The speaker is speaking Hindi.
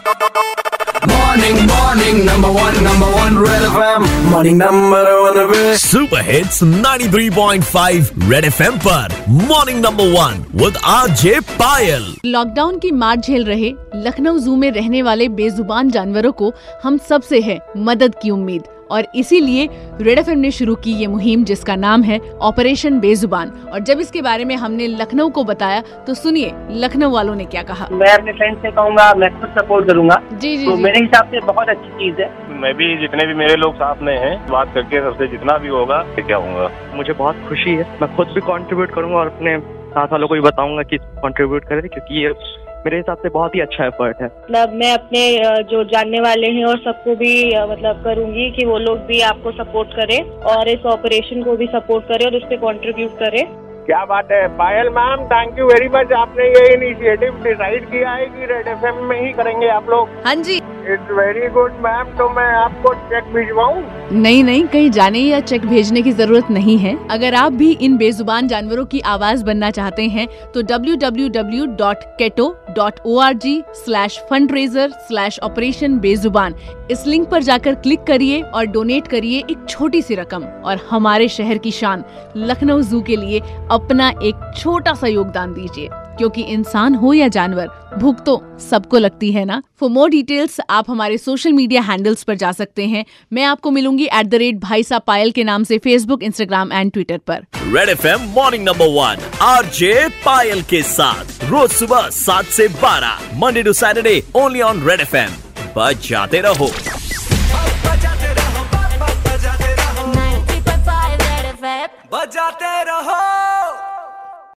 Morning, morning, number one, number one, Red FM. Morning, number one, Red super hits 93.5 red FM पर. Morning number one with RJ Payal lockdown की मार झेल रहे लखनऊ जू में रहने वाले बेजुबान जानवरों को हम सबसे है मदद की उम्मीद। और इसीलिए रेड एफ़ ने शुरू की ये मुहिम जिसका नाम है ऑपरेशन बेजुबान। और जब इसके बारे में हमने लखनऊ को बताया तो सुनिए लखनऊ वालों ने क्या कहा। मैं अपने फ्रेंड से कहूँगा मैं खुद सपोर्ट करूँगा। जी जी तो जी। मेरे हिसाब से बहुत अच्छी चीज़ है। मैं भी जितने भी मेरे लोग साथ में हैं बात करके सबसे जितना भी होगा क्या होगा मुझे बहुत खुशी है। मैं खुद भी कॉन्ट्रीब्यूट करूँगा और अपने साथ वालों को भी बताऊँगा कि कंट्रीब्यूट करें क्योंकि ये मेरे हिसाब से बहुत ही अच्छा एफर्ट है। मतलब मैं अपने जो जानने वाले हैं और सबको भी मतलब करूँगी कि वो लोग भी आपको सपोर्ट करें और इस ऑपरेशन को भी सपोर्ट करें और उसपे कॉन्ट्रीब्यूट करें। क्या बात है? Payal ma'am thank you very much आपने ये इनिशिएटिव डिसाइड किया है कि रेड एफएम में ही करेंगे आप लोग। हाँ जी। इट्स वेरी गुड मैम तो मैं आपको चेक भिजवाऊँ? नहीं नहीं, कहीं जाने या चेक भेजने की ज़रूरत नहीं है। अगर आप भी इन बेजुबान जानवरों की आवाज़ बनना चाहते हैं तो www.keto.org/fundraiser/operation बेजुबान इस लिंक पर जाकर क्लिक करिए और डोनेट करिए एक छोटी सी रकम। और हमारे शहर की शान, लखनऊ जू के लिए अपना एक छोटा सा योगदान दीजिए। क्योंकि इंसान हो या जानवर भूख तो सबको लगती है ना? फॉर मोर डिटेल्स आप हमारे सोशल मीडिया हैंडल्स पर जा सकते हैं। मैं आपको मिलूँगी एट द रेट भाई सा पायल के नाम से फेसबुक इंस्टाग्राम एंड ट्विटर पर। Red F M morning number one R J Payal के साथ। रोज सुबह सात से बारह Monday to Saturday only on red FM बजाते रहो। बजाते रहो।